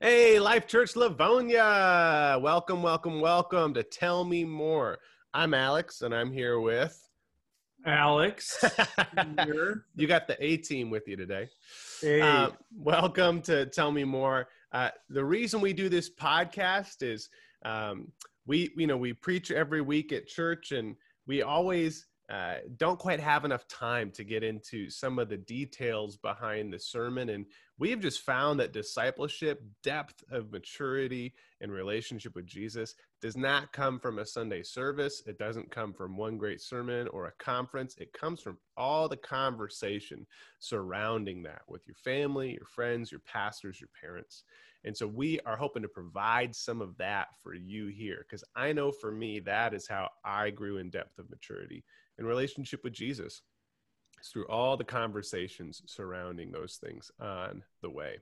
Hey, Life Church Livonia. Welcome, welcome, welcome to Tell Me More. I'm Alex, and I'm here with Alex. you got the A team with you today. Hey. Uh, welcome to Tell Me More. Uh, the reason we do this podcast is um, we, you know, we preach every week at church, and we always uh, don't quite have enough time to get into some of the details behind the sermon. And we have just found that discipleship, depth of maturity, and relationship with Jesus does not come from a Sunday service. It doesn't come from one great sermon or a conference. It comes from all the conversation surrounding that with your family, your friends, your pastors, your parents. And so we are hoping to provide some of that for you here because I know for me, that is how I grew in depth of maturity in relationship with Jesus. It's through all the conversations surrounding those things on the way.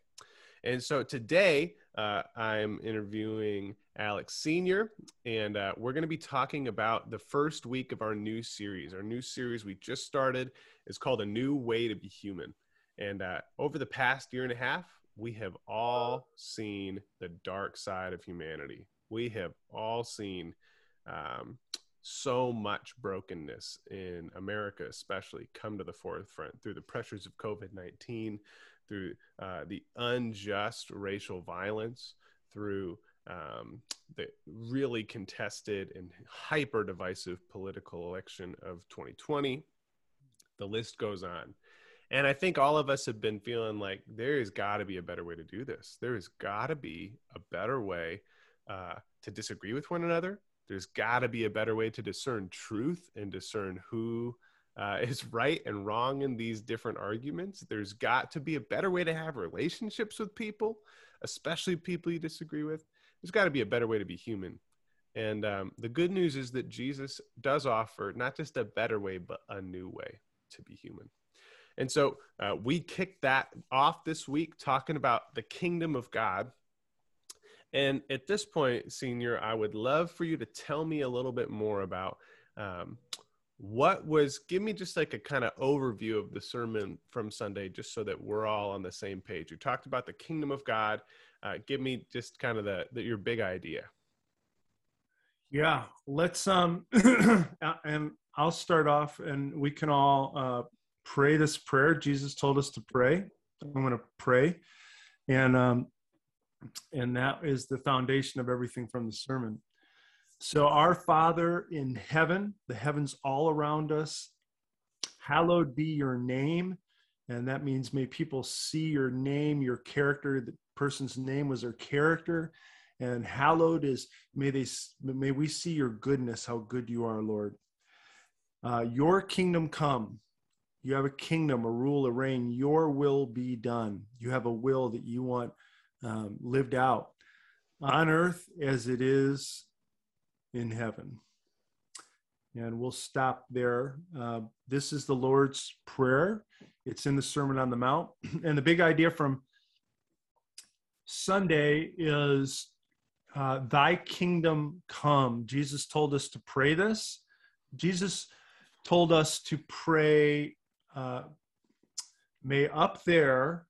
And so today, uh, I'm interviewing Alex Senior, and uh, we're going to be talking about the first week of our new series. Our new series we just started is called A New Way to Be Human. And uh, over the past year and a half, we have all seen the dark side of humanity. We have all seen um, so much brokenness in America, especially, come to the forefront through the pressures of COVID 19, through uh, the unjust racial violence, through um, the really contested and hyper divisive political election of 2020. The list goes on. And I think all of us have been feeling like there has got to be a better way to do this. There has got to be a better way uh, to disagree with one another. There's got to be a better way to discern truth and discern who uh, is right and wrong in these different arguments. There's got to be a better way to have relationships with people, especially people you disagree with. There's got to be a better way to be human. And um, the good news is that Jesus does offer not just a better way, but a new way to be human. And so uh, we kicked that off this week talking about the kingdom of God. And at this point, Senior, I would love for you to tell me a little bit more about um, what was, give me just like a kind of overview of the sermon from Sunday, just so that we're all on the same page. You talked about the kingdom of God. Uh, give me just kind of the, the your big idea. Yeah, let's um, and I'll start off, and we can all uh, pray this prayer. Jesus told us to pray. I'm going to pray, and um, and that is the foundation of everything from the sermon. So, our Father in heaven, the heavens all around us, hallowed be your name. And that means may people see your name, your character. The person's name was their character. And hallowed is may they may we see your goodness, how good you are, Lord. Uh, your kingdom come. You have a kingdom, a rule, a reign. Your will be done. You have a will that you want um, lived out on earth as it is in heaven. And we'll stop there. Uh, this is the Lord's Prayer. It's in the Sermon on the Mount. And the big idea from Sunday is uh, Thy kingdom come. Jesus told us to pray this. Jesus told us to pray, uh, may up there,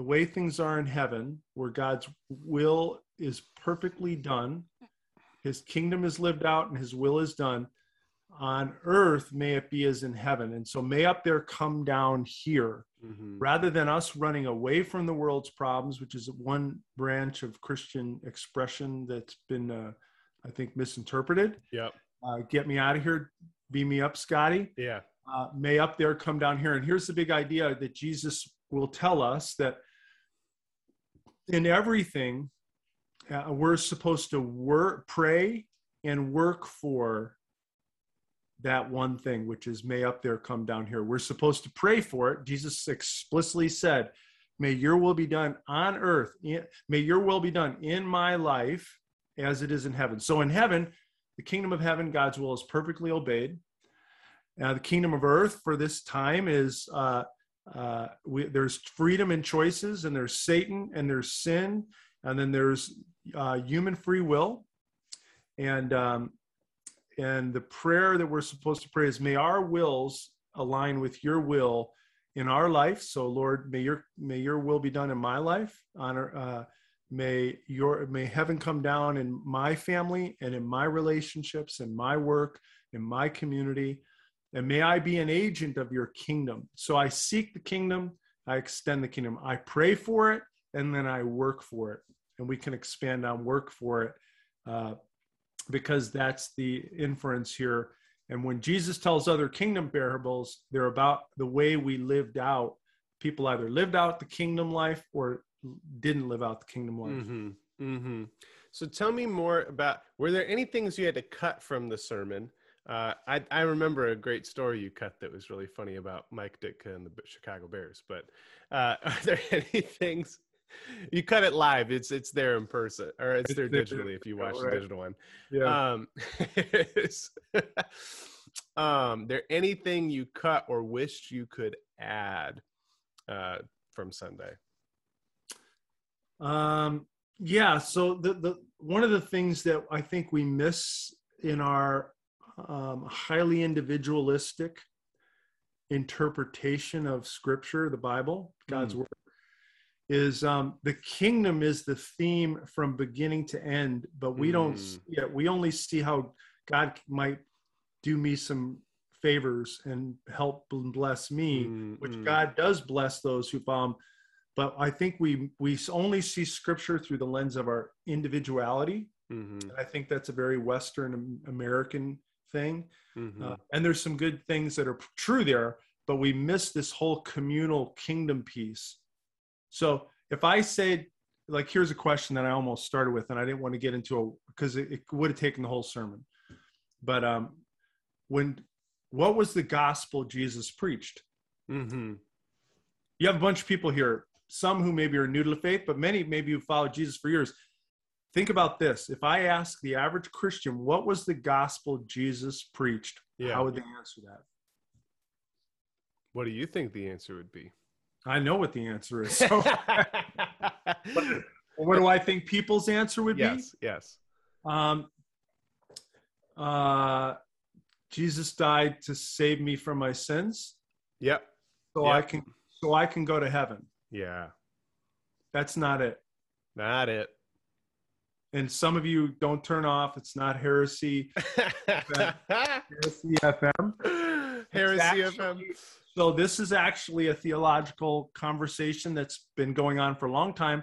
the way things are in heaven, where God's will is perfectly done, his kingdom is lived out, and his will is done. On earth, may it be as in heaven. And so, may up there come down here. Mm-hmm. Rather than us running away from the world's problems, which is one branch of Christian expression that's been, uh, I think, misinterpreted. Yep. Uh, get me out of here. Beam me up, Scotty. Yeah. Uh, may up there come down here. And here's the big idea that Jesus will tell us that in everything, uh, we're supposed to work, pray, and work for that one thing, which is may up there, come down here. We're supposed to pray for it. Jesus explicitly said, May your will be done on earth. May your will be done in my life as it is in heaven. So in heaven, the kingdom of heaven, God's will is perfectly obeyed. Now, the kingdom of earth for this time is uh, uh, we, there's freedom and choices, and there's Satan, and there's sin, and then there's uh, human free will. And um, and the prayer that we're supposed to pray is, "May our wills align with Your will in our life." So, Lord, may Your may Your will be done in my life. Honor, uh, may your may heaven come down in my family and in my relationships in my work in my community and may i be an agent of your kingdom so i seek the kingdom i extend the kingdom i pray for it and then i work for it and we can expand on work for it uh, because that's the inference here and when jesus tells other kingdom parables they're about the way we lived out people either lived out the kingdom life or didn't live out the kingdom life. Mm-hmm. Mm-hmm. So tell me more about were there any things you had to cut from the sermon? Uh, I, I remember a great story you cut that was really funny about Mike Ditka and the Chicago Bears. But uh, are there any things you cut it live? It's it's there in person or it's, there digitally if you watch the digital one. Yeah. Um, um, there anything you cut or wished you could add uh, from Sunday? Um, yeah. So the the one of the things that I think we miss in our um, highly individualistic interpretation of Scripture, the Bible, God's mm. word, is um, the kingdom is the theme from beginning to end, but we mm. don't see it. We only see how God might do me some favors and help and bless me, mm, which mm. God does bless those who follow him but I think we we only see scripture through the lens of our individuality. Mm-hmm. I think that's a very Western American thing. Mm-hmm. Uh, and there's some good things that are true there, but we miss this whole communal kingdom piece. So if I say, like, here's a question that I almost started with, and I didn't want to get into a because it, it would have taken the whole sermon. But um, when what was the gospel Jesus preached? Mm-hmm. You have a bunch of people here some who maybe are new to the faith, but many maybe who followed Jesus for years. Think about this. If I ask the average Christian, what was the gospel Jesus preached? Yeah. How would they answer that? What do you think the answer would be? I know what the answer is. So what do I think people's answer would yes, be? Yes. Um, uh, Jesus died to save me from my sins. Yep. So yep. I can so I can go to heaven. Yeah. That's not it. Not it. And some of you don't turn off. It's not heresy. heresy FM. Heresy actually, FM. So this is actually a theological conversation that's been going on for a long time.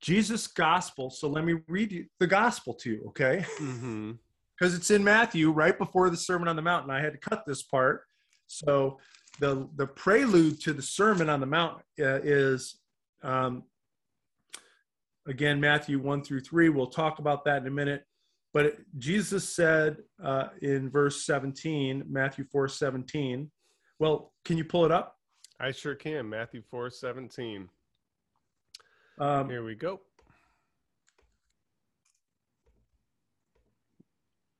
Jesus' gospel. So let me read you the gospel to you, okay? Because mm-hmm. it's in Matthew right before the Sermon on the Mount, and I had to cut this part. So the the prelude to the Sermon on the Mount uh, is um, again Matthew one through three. We'll talk about that in a minute. But Jesus said uh, in verse 17, Matthew 4 17. Well, can you pull it up? I sure can. Matthew 4 17. Um, Here we go.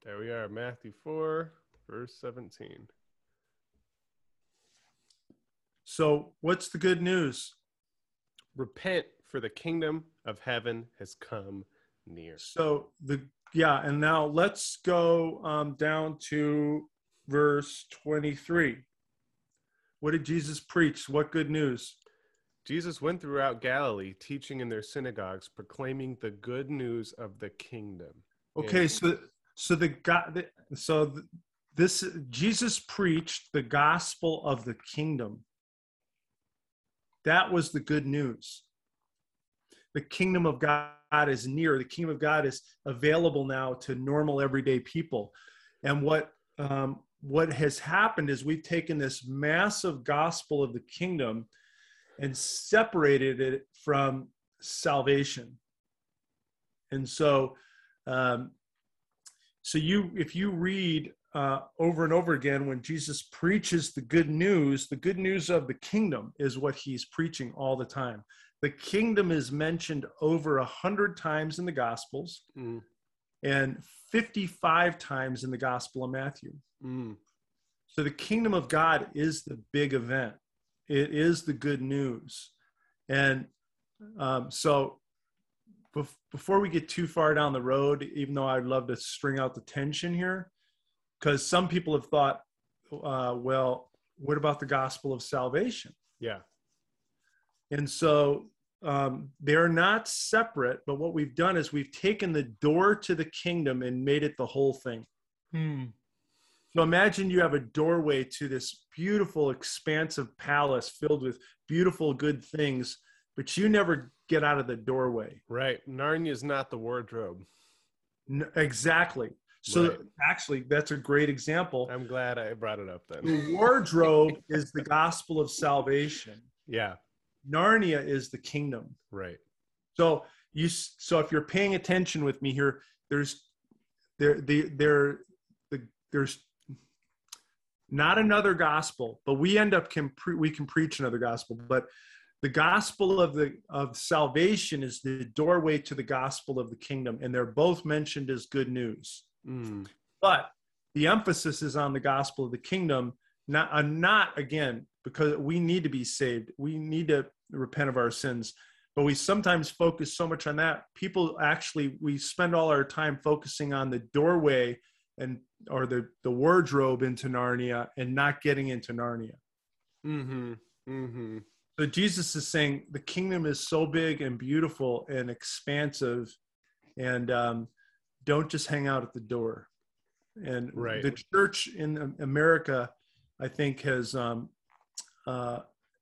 There we are, Matthew 4, verse 17. So, what's the good news? Repent, for the kingdom of heaven has come near. So, the yeah, and now let's go um, down to verse 23. What did Jesus preach? What good news? Jesus went throughout Galilee, teaching in their synagogues, proclaiming the good news of the kingdom. Okay, and- so so the God, so this Jesus preached the gospel of the kingdom. That was the good news. The kingdom of God is near. The kingdom of God is available now to normal everyday people. And what um, what has happened is we've taken this massive gospel of the kingdom and separated it from salvation. And so, um, so you if you read uh, over and over again when Jesus preaches the good news, the good news of the kingdom is what he's preaching all the time. The kingdom is mentioned over a hundred times in the Gospels mm. and 55 times in the Gospel of Matthew. Mm. So the kingdom of God is the big event. It is the good news. And um, so before we get too far down the road, even though I'd love to string out the tension here, because some people have thought, uh, well, what about the gospel of salvation? Yeah. And so um, they're not separate, but what we've done is we've taken the door to the kingdom and made it the whole thing. Hmm. So imagine you have a doorway to this beautiful, expansive palace filled with beautiful, good things, but you never get out of the doorway. Right. Narnia is not the wardrobe. Exactly. So Right. actually, that's a great example. I'm glad I brought it up then. The wardrobe is the gospel of salvation. Yeah. Narnia is the kingdom. Right. So you so if you're paying attention with me here, there's there the there the there's not another gospel, but we end up can pre, we can preach another gospel, but the gospel of the of salvation is the doorway to the gospel of the kingdom, and they're both mentioned as good news. Mm. But the emphasis is on the gospel of the kingdom, not uh, not again because we need to be saved. We need to repent of our sins. But we sometimes focus so much on that. People actually we spend all our time focusing on the doorway and or the the wardrobe into Narnia and not getting into Narnia. Mm-hmm. Mm-hmm. So Jesus is saying the kingdom is so big and beautiful and expansive, and um, don't just hang out at the door. And Right. the church in America, I think, has um, uh,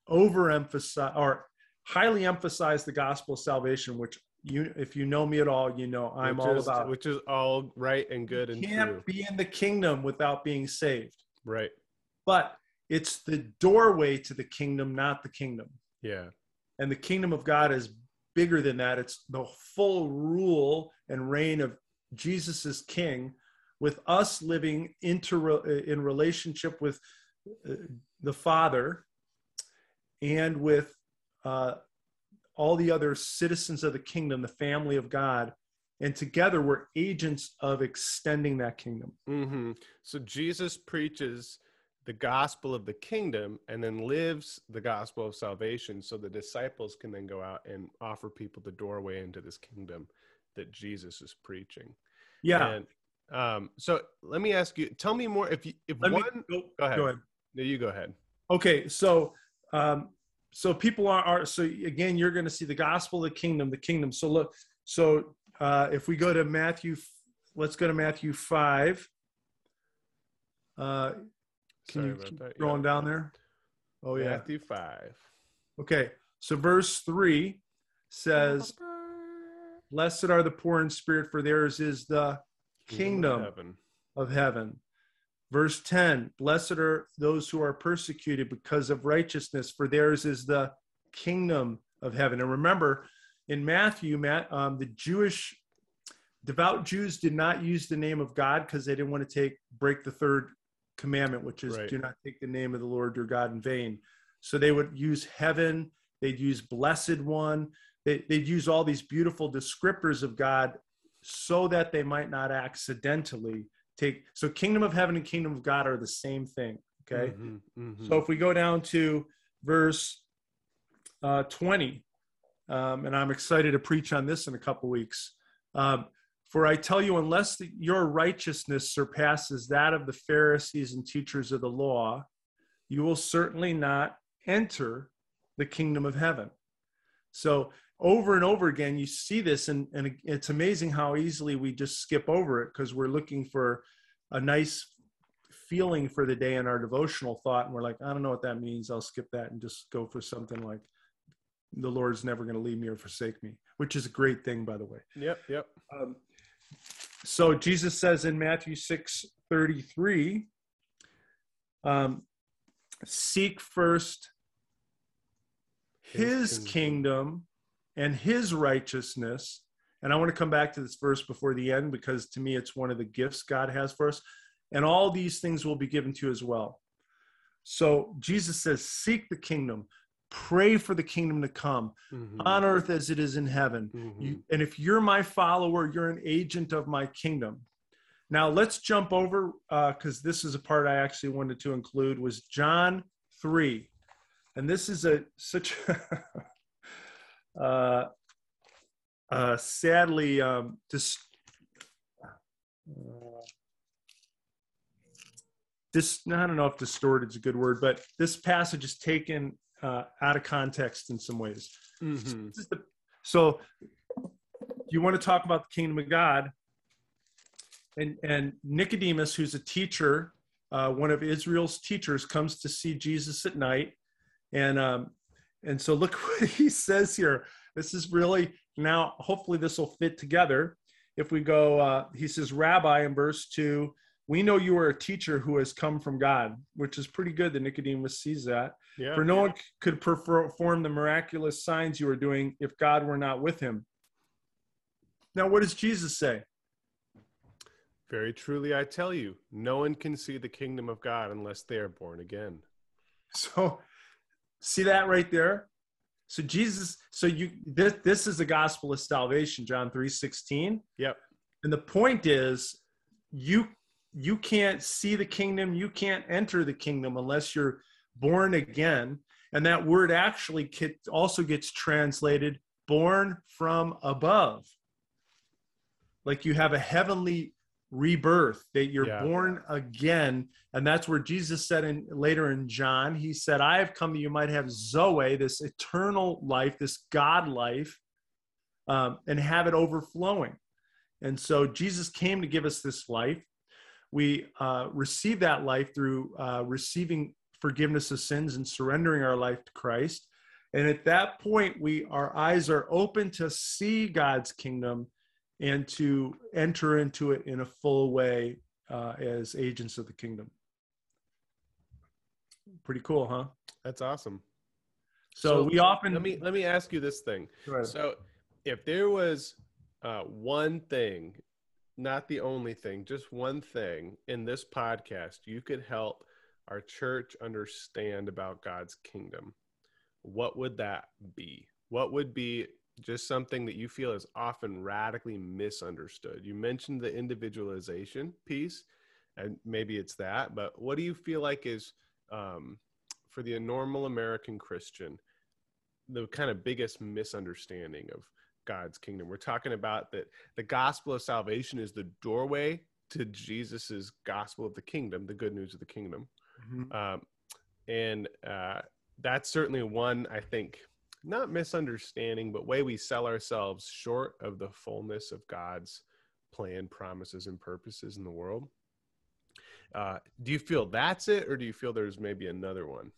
overemphasized or highly emphasize the gospel of salvation. Which you, if you know me at all, you know I'm which all is, about. Which is all right and good and can't true. be in the kingdom without being saved. Right. But it's the doorway to the kingdom, not the kingdom. Yeah. and the kingdom of God is bigger than that. It's the full rule and reign of Jesus as King, with us living inter in relationship with uh, the Father and with uh, all the other citizens of the kingdom, the family of God, and together we're agents of extending that kingdom. Mm-hmm. So Jesus preaches the gospel of the kingdom and then lives the gospel of salvation so the disciples can then go out and offer people the doorway into this kingdom that Jesus is preaching. Yeah. And um, so let me ask you, tell me more if you, if Let one, me go, go ahead. Go ahead. No, you go ahead. Okay, so um, so people are, are so again, you're going to see the gospel, of the kingdom, the kingdom. So look, so uh, if we go to Matthew, let's go to Matthew five. Uh, can Sorry you keep that. going Yeah. down there? Oh yeah. Matthew 5. Okay, so verse three says, "Blessed are the poor in spirit, for theirs is the kingdom of heaven. of heaven. Verse 10 Blessed are those who are persecuted because of righteousness, for theirs is the kingdom of heaven. And remember, in Matthew, Matt, um, the Jewish devout Jews did not use the name of God because they didn't want to take break the third commandment, which is Right. do not take the name of the Lord your God in vain. So they would use heaven, they'd use blessed one, they, they'd use all these beautiful descriptors of God so that they might not accidentally take so kingdom of heaven and kingdom of god are the same thing okay Mhm, mhm. so if we go down to verse uh, 20 um, and i'm excited to preach on this in a couple weeks um, for i tell you unless the, your righteousness surpasses that of the pharisees and teachers of the law you will certainly not enter the kingdom of heaven so over and over again you see this and, and it's amazing how easily we just skip over it because we're looking for a nice feeling for the day in our devotional thought and we're like i don't know what that means. I'll skip that and just go for something like the lord's never going to leave me or forsake me which is a great thing by the way. Yep, yep. um, so jesus says in matthew 6 33 um, seek first his kingdom and his righteousness. And I want to come back to this verse before the end because to me it's one of the gifts God has for us. And all these things will be given to you as well. So Jesus says, Seek the kingdom, pray for the kingdom to come Mhm, on earth as it is in heaven. mhm. You, and if you're my follower, you're an agent of my kingdom. Now let's jump over because this is a part I actually wanted to include was John three, and this is a such uh, uh, sadly um, dis, uh, dis I don't know if distorted is a good word, but this passage is taken uh, out of context in some ways. Mhm. This is the- so you want to talk about the kingdom of God, and and Nicodemus, who's a teacher, uh, one of Israel's teachers, comes to see Jesus at night, and um, and so look what he says here. This is really now. Hopefully, this will fit together. If we go, uh, he says, Rabbi, in verse two, we know you are a teacher who has come from God, which is pretty good that Nicodemus sees that. Yeah. For no one could perform the miraculous signs you are doing if God were not with him. Now, what does Jesus say? Very truly, I tell you, no one can see the kingdom of God unless they are born again. So, see that right there? So Jesus, so you this this is the gospel of salvation, John 3 16. Yep. And the point is you you can't see the kingdom, you can't enter the kingdom unless you're born again. And that word actually also gets translated born from above. Like you have a heavenly rebirth, that you're Yeah. born again. And that's where Jesus said in later in John, he said, I have come that you might have Zoe, this eternal life, this God life, um, and have it overflowing. And so Jesus came to give us this life. We uh, receive that life through uh, receiving forgiveness of sins and surrendering our life to Christ. And at that point, we our eyes are open to see God's kingdom and to enter into it in a full way uh, as agents of the kingdom. Pretty cool, huh? That's awesome. So, we often let me let me ask you this thing. Ahead. So, if there was uh, one thing, not the only thing, just one thing in this podcast you could help our church understand about God's kingdom, what would that be? What would be just something that you feel is often radically misunderstood? You mentioned the individualization piece, and maybe it's that, but what do you feel like is um, for the normal American Christian? the kind of biggest misunderstanding of God's kingdom. We're talking about that the gospel of salvation is the doorway to Jesus's gospel of the kingdom, the good news of the kingdom. Mhm. Um, and uh, that's certainly one, I think, not misunderstanding, but way we sell ourselves short of the fullness of God's plan, promises, and purposes in the world. Uh, do you feel that's it, or do you feel there's maybe another one?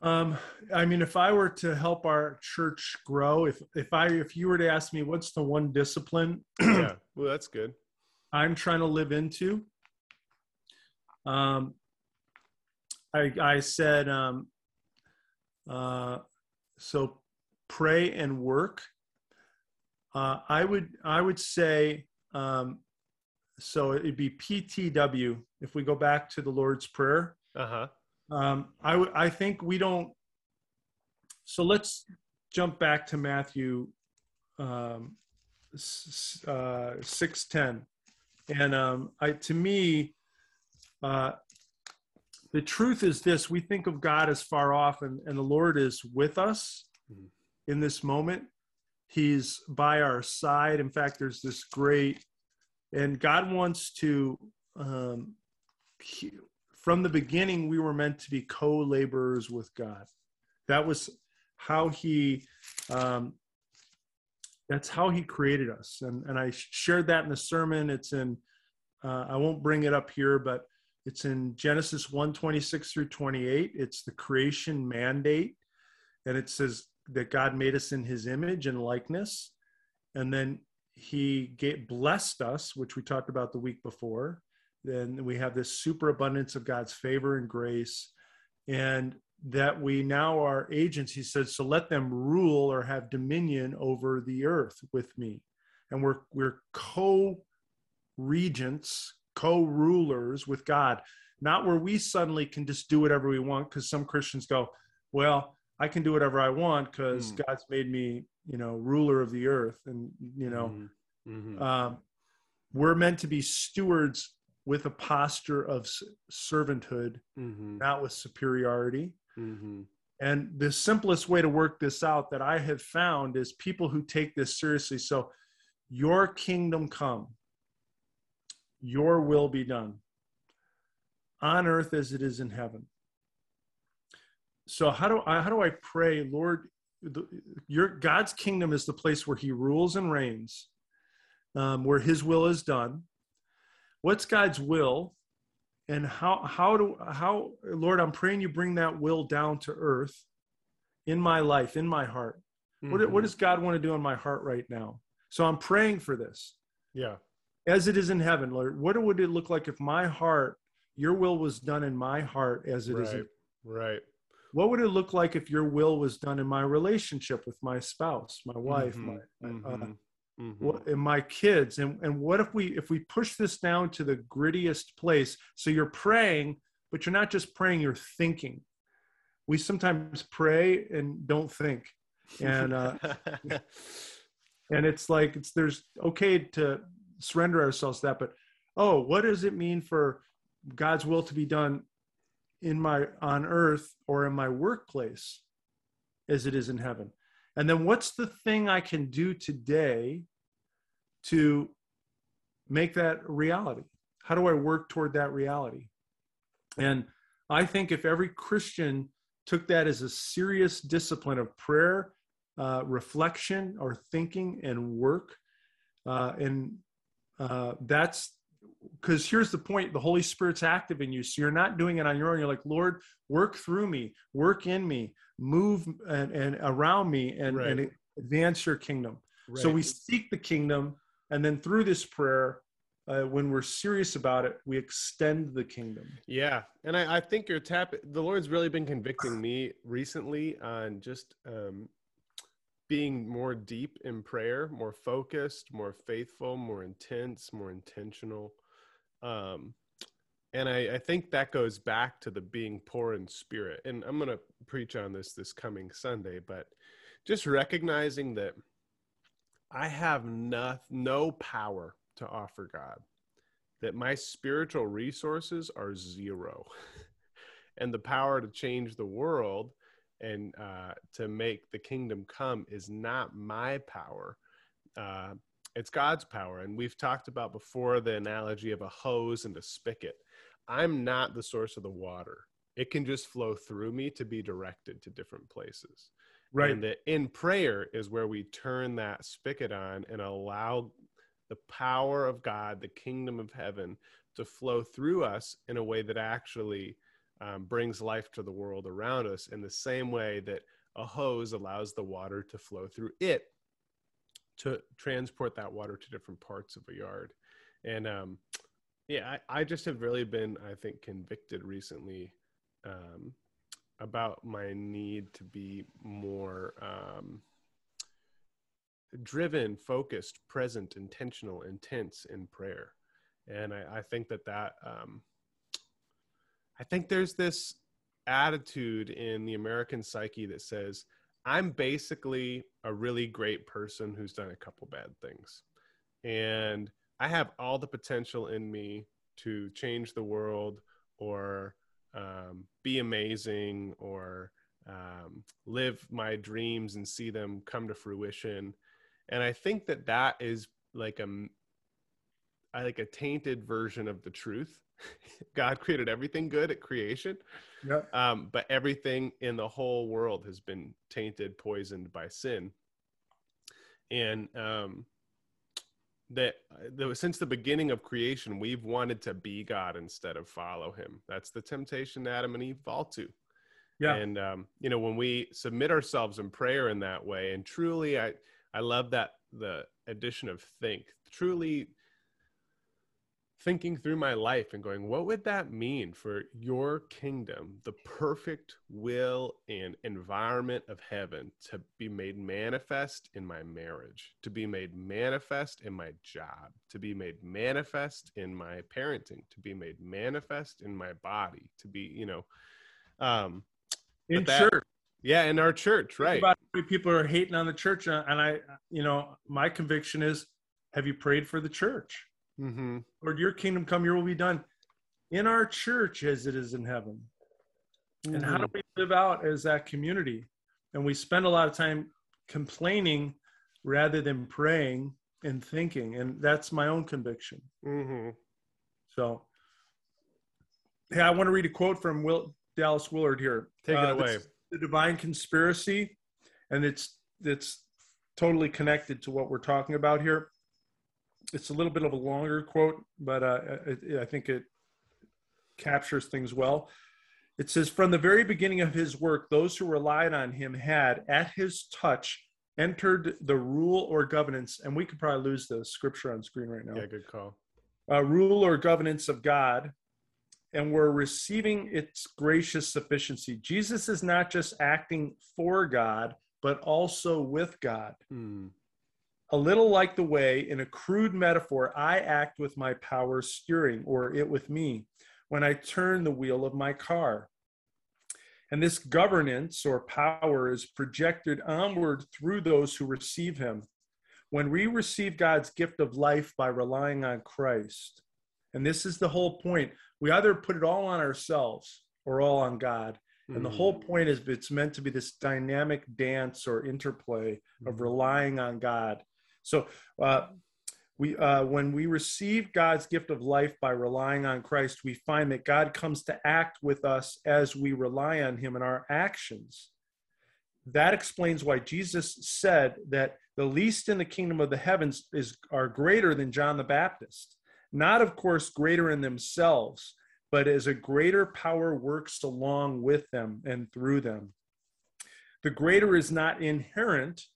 Um, I mean, if I were to help our church grow, if if I if you were to ask me what's the one discipline yeah, well, that's good. I'm trying to live into, um, I I said um, uh, so pray and work. Uh, I would I would say um, so it'd be PTW if we go back to the Lord's Prayer. Uh huh. Um, I w- I think we don't. So let's jump back to Matthew um, s- uh, six ten, and um, I to me, uh, the truth is this: we think of God as far off, and, and the Lord is with us Mhm. in this moment. He's by our side. In fact, there's this great, and God wants to. Um, he- from the beginning we were meant to be co-laborers with god that was how he um, that's how he created us and, and i shared that in the sermon it's in uh, i won't bring it up here but it's in genesis 1 26 through 28 it's the creation mandate and it says that god made us in his image and likeness and then he gave, blessed us which we talked about the week before then we have this superabundance of God's favor and grace, and that we now are agents. He says, so let them rule or have dominion over the earth with me, and we're we're co-regents, co-rulers with God, not where we suddenly can just do whatever we want. Because some Christians go, well, I can do whatever I want because Hmm. God's made me, you know, ruler of the earth, and you know. Mhm. Um, we're meant to be stewards with a posture of servanthood, Mhm. not with superiority. Mhm. And the simplest way to work this out that I have found is people who take this seriously. So, your kingdom come, your will be done on earth as it is in heaven. so how do I how do I pray, Lord? The, your God's kingdom is the place where He rules and reigns, um, where His will is done. What's God's will, and how how do how Lord? I'm praying you bring that will down to earth, in my life, in my heart. Mm-hmm. What what does God want to do in my heart right now? So I'm praying for this. Yeah. As it is in heaven, Lord. What would it look like if my heart, Your will was done in my heart as it right. is in Right. What would it look like if your will was done in my relationship with my spouse, my wife, mm-hmm. my, mm-hmm. Uh, mm-hmm. What, and my kids? And, and what if we if we push this down to the grittiest place? So you're praying, but you're not just praying; you're thinking. We sometimes pray and don't think, and uh, and it's like it's there's okay to surrender ourselves to that, but oh, what does it mean for God's will to be done in my on earth or in my workplace as it is in heaven? And then what's the thing i can do today to make that reality? How do i work toward that reality? And i think if every christian took that as a serious discipline of prayer uh, reflection or thinking and work uh, and uh, that's because here's the point the holy spirit's active in you so you're not doing it on your own you're like lord work through me work in me move and, and around me and, right. and advance your kingdom right. so we seek the kingdom and then through this prayer uh, when we're serious about it we extend the kingdom yeah and i, I think your tap the lord's really been convicting me recently on just um, being more deep in prayer, more focused, more faithful, more intense, more intentional. Um, and I, I, think that goes back to the being poor in spirit. And I'm going to preach on this this coming Sunday, but just recognizing that I have no, no power to offer God, that my spiritual resources are zero, and the power to change the world and uh, to make the kingdom come is not my power. Uh, it's God's power. And we've talked about before the analogy of a hose and a spigot. I'm not the source of the water. It can just flow through me to be directed to different places. Right. And that in prayer is where we turn that spigot on and allow the power of God, the kingdom of heaven, to flow through us in a way that actually um, brings life to the world around us in the same way that a hose allows the water to flow through it to transport that water to different parts of a yard. And um, yeah, I, I, just have really been, I think, convicted recently um, about my need to be more um, driven, focused, present, intentional, intense in prayer. And I, I think that that um, I think there's this attitude in the American psyche that says, I'm basically a really great person who's done a couple bad things. And I have all the potential in me to change the world or um, be amazing or um, live my dreams and see them come to fruition. And I think that that is like a like a tainted version of the truth God created everything good at creation. Yeah. Um, but everything in the whole world has been tainted, poisoned by sin. And um, that, that since the beginning of creation, we've wanted to be God instead of follow Him. That's the temptation Adam and Eve fall to. Yeah. And um, you know, when we submit ourselves in prayer in that way, and truly, I I love that the addition of think. Truly, thinking through my life and going, what would that mean for your kingdom, the perfect will and environment of heaven to be made manifest in my marriage, to be made manifest in my job, to be made manifest in my parenting, to be made manifest in my body, to be, you know, um, in that, church. Yeah, in our church, right. people are hating on the church. Uh, and I, you know, my conviction is have you prayed for the church? Mm-hmm. Lord, your kingdom come, your will be done in our church as it is in heaven. Mm-hmm. And how do mm-hmm. we live out as that community? And we spend a lot of time complaining rather than praying and thinking. And that's my own conviction. Mm-hmm. So, hey, I want to read a quote from Will Dallas Willard here. Take it uh, away. The divine conspiracy, and it's it's totally connected to what we're talking about here. It's a little bit of a longer quote, but uh, it, I think it captures things well. It says, From the very beginning of his work, those who relied on him had, at his touch, entered the rule or governance. And we could probably lose the scripture on screen right now. Yeah, good call. Uh, rule or governance of God, and we're receiving its gracious sufficiency. Jesus is not just acting for God, but also with God. Hmm. A little like the way, in a crude metaphor, I act with my power steering, or it with me, when I turn the wheel of my car. And this governance or power is projected onward through those who receive him. When we receive God's gift of life by relying on Christ, and this is the whole point, we either put it all on ourselves or all on God. And the whole Hmm. point is it's meant to be this dynamic dance or interplay of Mhm. relying on God. So uh, we uh, when we receive God's gift of life by relying on Christ, we find that God comes to act with us as we rely on Him in our actions. That explains why Jesus said that the least in the kingdom of the heavens is are greater than John the Baptist. Not, of course, greater in themselves, but as a greater power works along with them and through them. The greater is not inherent,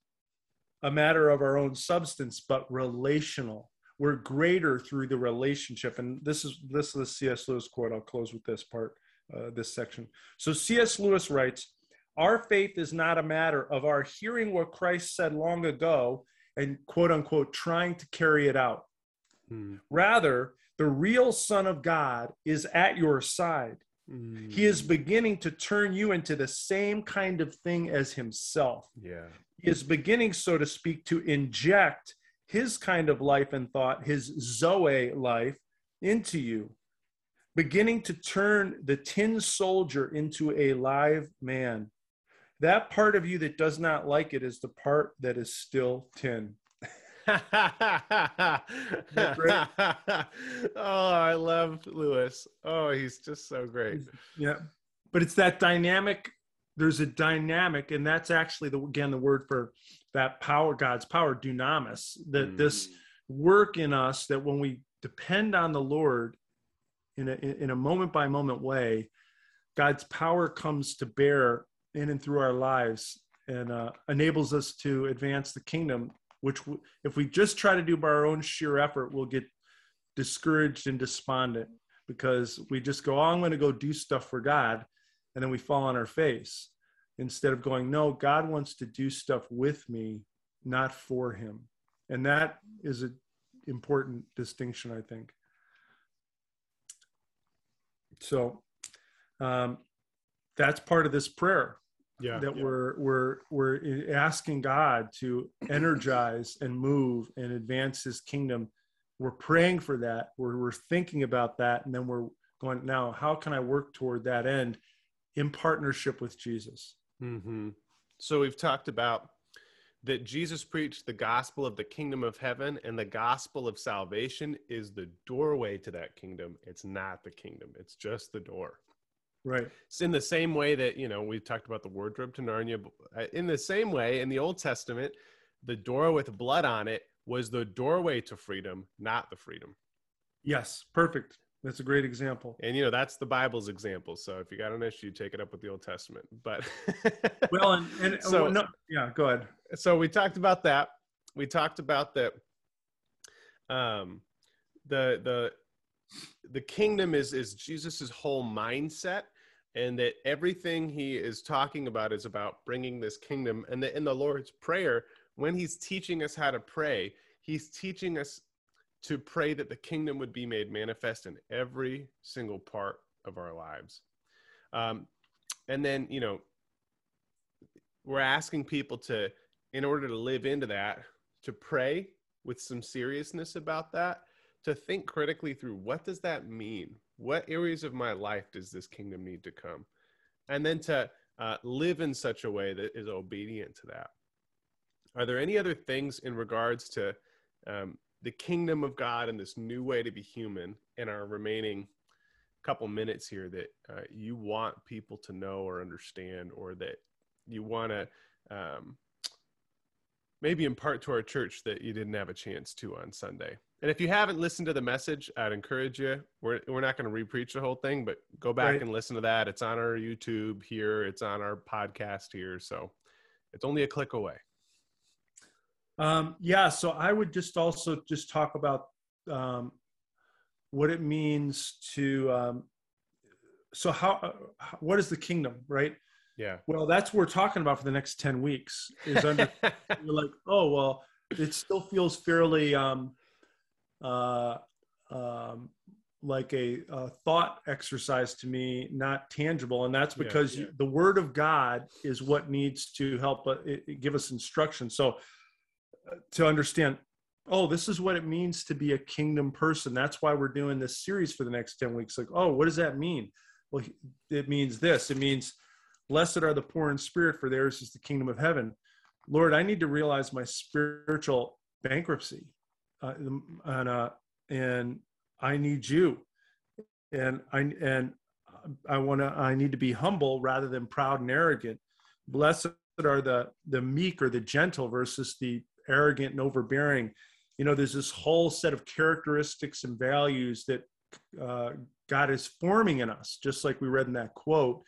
a matter of our own substance, but relational. We're greater through the relationship. And this is this is the C.S. Lewis quote. I'll close with this part, uh, this section. So C.S. Lewis writes, our faith is not a matter of our hearing what Christ said long ago and quote unquote trying to carry it out. Hmm. Rather, the real Son of God is at your side. Hmm. He is beginning to turn you into the same kind of thing as himself. Yeah. He is beginning, so to speak, to inject his kind of life and thought, his Zoe life, into you, beginning to turn the tin soldier into a live man. That part of you that does not like it is the part that is still tin. oh, I love Lewis. Oh, he's just so great. Yeah. But it's that dynamic. There's a dynamic, and that's actually the again the word for that power, God's power, dunamis. That this work in us that when we depend on the Lord in a in a moment by moment way, God's power comes to bear in and through our lives and uh, enables us to advance the kingdom. Which, w- if we just try to do by our own sheer effort, we'll get discouraged and despondent because we just go, "Oh, I'm going to go do stuff for God," and then we fall on our face instead of going, "No, God wants to do stuff with me, not for Him," and that is an important distinction, I think. So, um, that's part of this prayer Yeah. that yeah. we're we're we're asking God to energize and move and advance His kingdom. We're praying for that. We're we're thinking about that, and then we're going now. How can I work toward that end in partnership with Jesus? hmm So we've talked about that Jesus preached the gospel of the kingdom of heaven, and the gospel of salvation is the doorway to that kingdom. It's not the kingdom; it's just the door. Right. It's in the same way that you know we talked about the wardrobe to Narnia. uh, In the same way, in the Old Testament, the door with blood on it was the doorway to freedom, not the freedom. Yes. Perfect. That's a great example. And you know that's the Bible's example. So if you got an issue, take it up with the Old Testament. But Well, and, and So- oh, no, yeah. Go ahead. so we talked about that. We talked about that. Um, the the the kingdom is is Jesus's whole mindset, and that everything he is talking about is about bringing this kingdom. And that in the Lord's prayer, when he's teaching us how to pray, he's teaching us to pray that the kingdom would be made manifest in every single part of our lives. Um, and then you know we're asking people to in order to live into that to pray with some seriousness about that to think critically through what does that mean? What areas of my life does this kingdom need to come? And then to uh, live in such a way that is obedient to that. Are there any other things in regards to um, the kingdom of god and this new way to be human in our remaining couple minutes here that uh, you want people to know or understand or that you want to um, maybe impart to our church that you didn't have a chance to on Sunday. And if you haven't listened to the message, I'd encourage you. We're we're not going to repreach the whole thing, but go back Right. and listen to that. It's on our YouTube here. It's on our podcast here. So it's only a click away. Um, yeah, so I would just also just talk about um, what it means to. Um, so how, uh, what is the kingdom, right? Yeah. Well, that's what we're talking about for the next ten weeks. Is under you're like, oh well, it still feels fairly um, uh, um, like a, a thought exercise to me, not tangible, and that's because yeah. You, the Word of God is what needs to help uh, it, it give us instruction. So to understand. Oh, this is what it means to be a kingdom person. That's why we're doing this series for the next 10 weeks. Like, oh, what does that mean? Well, it means this. It means Blessed are the poor in spirit, for theirs is the kingdom of heaven. Lord, I need to realize my spiritual bankruptcy, uh, and uh, and I need you, and I and I want to. I need to be humble rather than proud and arrogant. Blessed are the the meek or the gentle versus the arrogant and overbearing. You know, there's this whole set of characteristics and values that uh, God is forming in us, just like we read in that quote.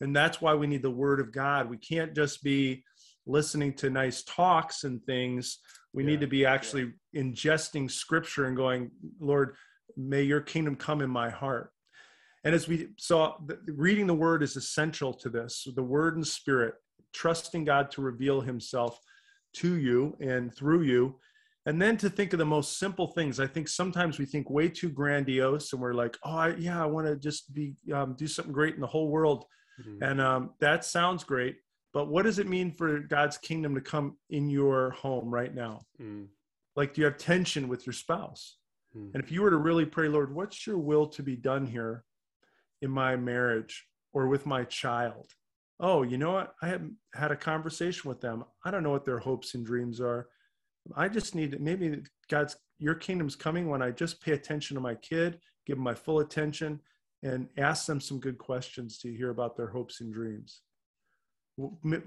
And that's why we need the word of god. We can't just be listening to nice talks and things. We Yeah, need to be actually ingesting scripture and going lord may your kingdom come in my heart. And as we saw reading the word is essential to this. The word and spirit trusting god to reveal himself to you and through you and then to think of the most simple things i think sometimes we think way too grandiose and we're like oh I, yeah i want to just be um, do something great in the whole world Mhm. and um, that sounds great. But what does it mean for God's kingdom to come in your home right now? Mm, Like, do you have tension with your spouse? mm, And if you were to really pray, Lord, what's your will to be done here in my marriage or with my child? Oh, you know what? I haven't had a conversation with them. I don't know what their hopes and dreams are. I just need to, maybe God's your kingdom's coming when I just pay attention to my kid, give them my full attention, and ask them some good questions to hear about their hopes and dreams.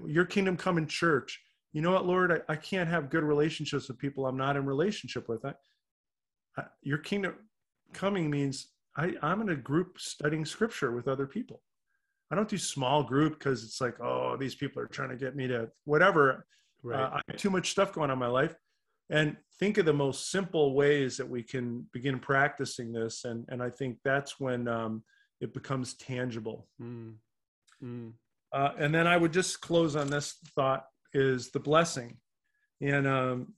Your kingdom come in church. You know what, Lord? I, I can't have good relationships with people I'm not in relationship with. I, I, your kingdom coming means I, I'm in a group studying scripture with other people. I don't do small group because it's like, oh, these people are trying to get me to whatever. right. Uh, I have too much stuff going on in my life. And think of the most simple ways that we can begin practicing this. And, and I think that's when um, it becomes tangible. Mm, mm, Uh, and then I would just close on this thought is the blessing. And um,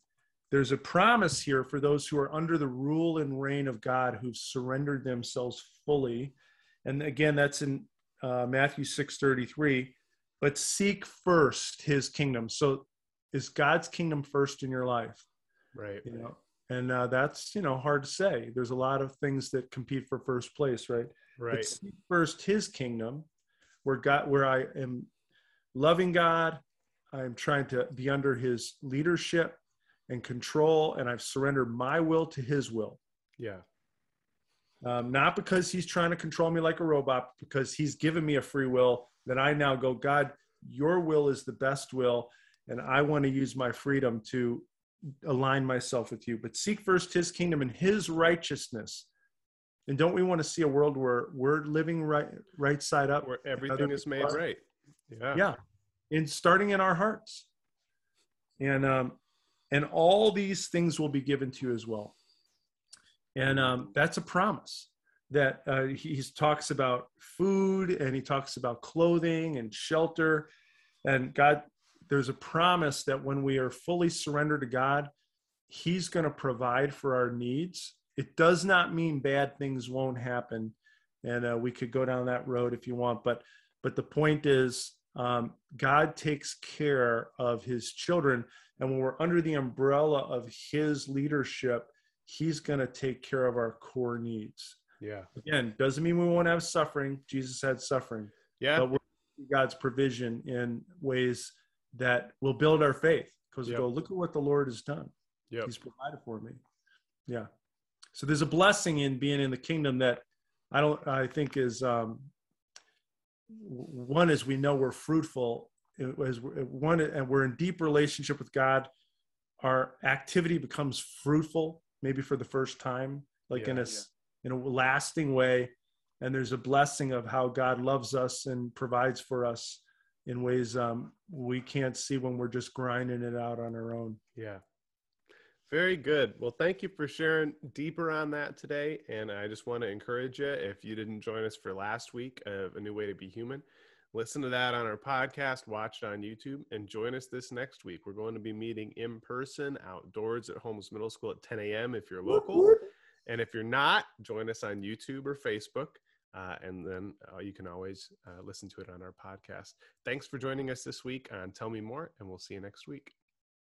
there's a promise here for those who are under the rule and reign of God who've surrendered themselves fully. And again, that's in uh, Matthew 6:33. But seek first his kingdom. So is God's kingdom first in your life? right. You know, and uh, that's you know hard to say. There's a lot of things that compete for first place, right? Right. but seek first his kingdom where god where i am loving god i'm trying to be under his leadership and control and i've surrendered my will to his will Yeah. Um, not because he's trying to control me like a robot because he's given me a free will that i now go god your will is the best will and i want to use my freedom to align myself with you. But seek first his kingdom and his righteousness. And don't we want to see a world where we're living right right side up Where everything is made right. Yeah. yeah. In starting in our hearts. And um and all these things will be given to you as well and um that's a promise that uh, he, talks about food and he talks about clothing and shelter. And god there's a promise that when we are fully surrendered to god he's going to provide for our needs. It does not mean bad things won't happen and uh, we could go down that road if you want but but the point is um, god takes care of his children. And when we're under the umbrella of his leadership he's going to take care of our core needs Yeah. again doesn't mean we won't have suffering jesus had suffering Yeah. but we're god's provision in ways that will build our faith because Yep. we go look at what the lord has done Yeah. he's provided for me yeah so there's a blessing in being in the kingdom that i don't i think is um one is we know we're fruitful as one and we're in deep relationship with God, our activity becomes fruitful, maybe for the first time, like yeah, in a yeah. in a lasting way. And there's a blessing of how God loves us and provides for us in ways um, we can't see when we're just grinding it out on our own. Yeah. Very good. Well, thank you for sharing deeper on that today. And I just want to encourage you if you didn't join us for last week of A New Way to Be Human, listen to that on our podcast, watch it on YouTube, and join us this next week. We're going to be meeting in person outdoors at Holmes Middle School at 10 a.m. if you're local. And if you're not, join us on YouTube or Facebook. Uh, and then uh, you can always uh, listen to it on our podcast. Thanks for joining us this week on Tell Me More, and we'll see you next week.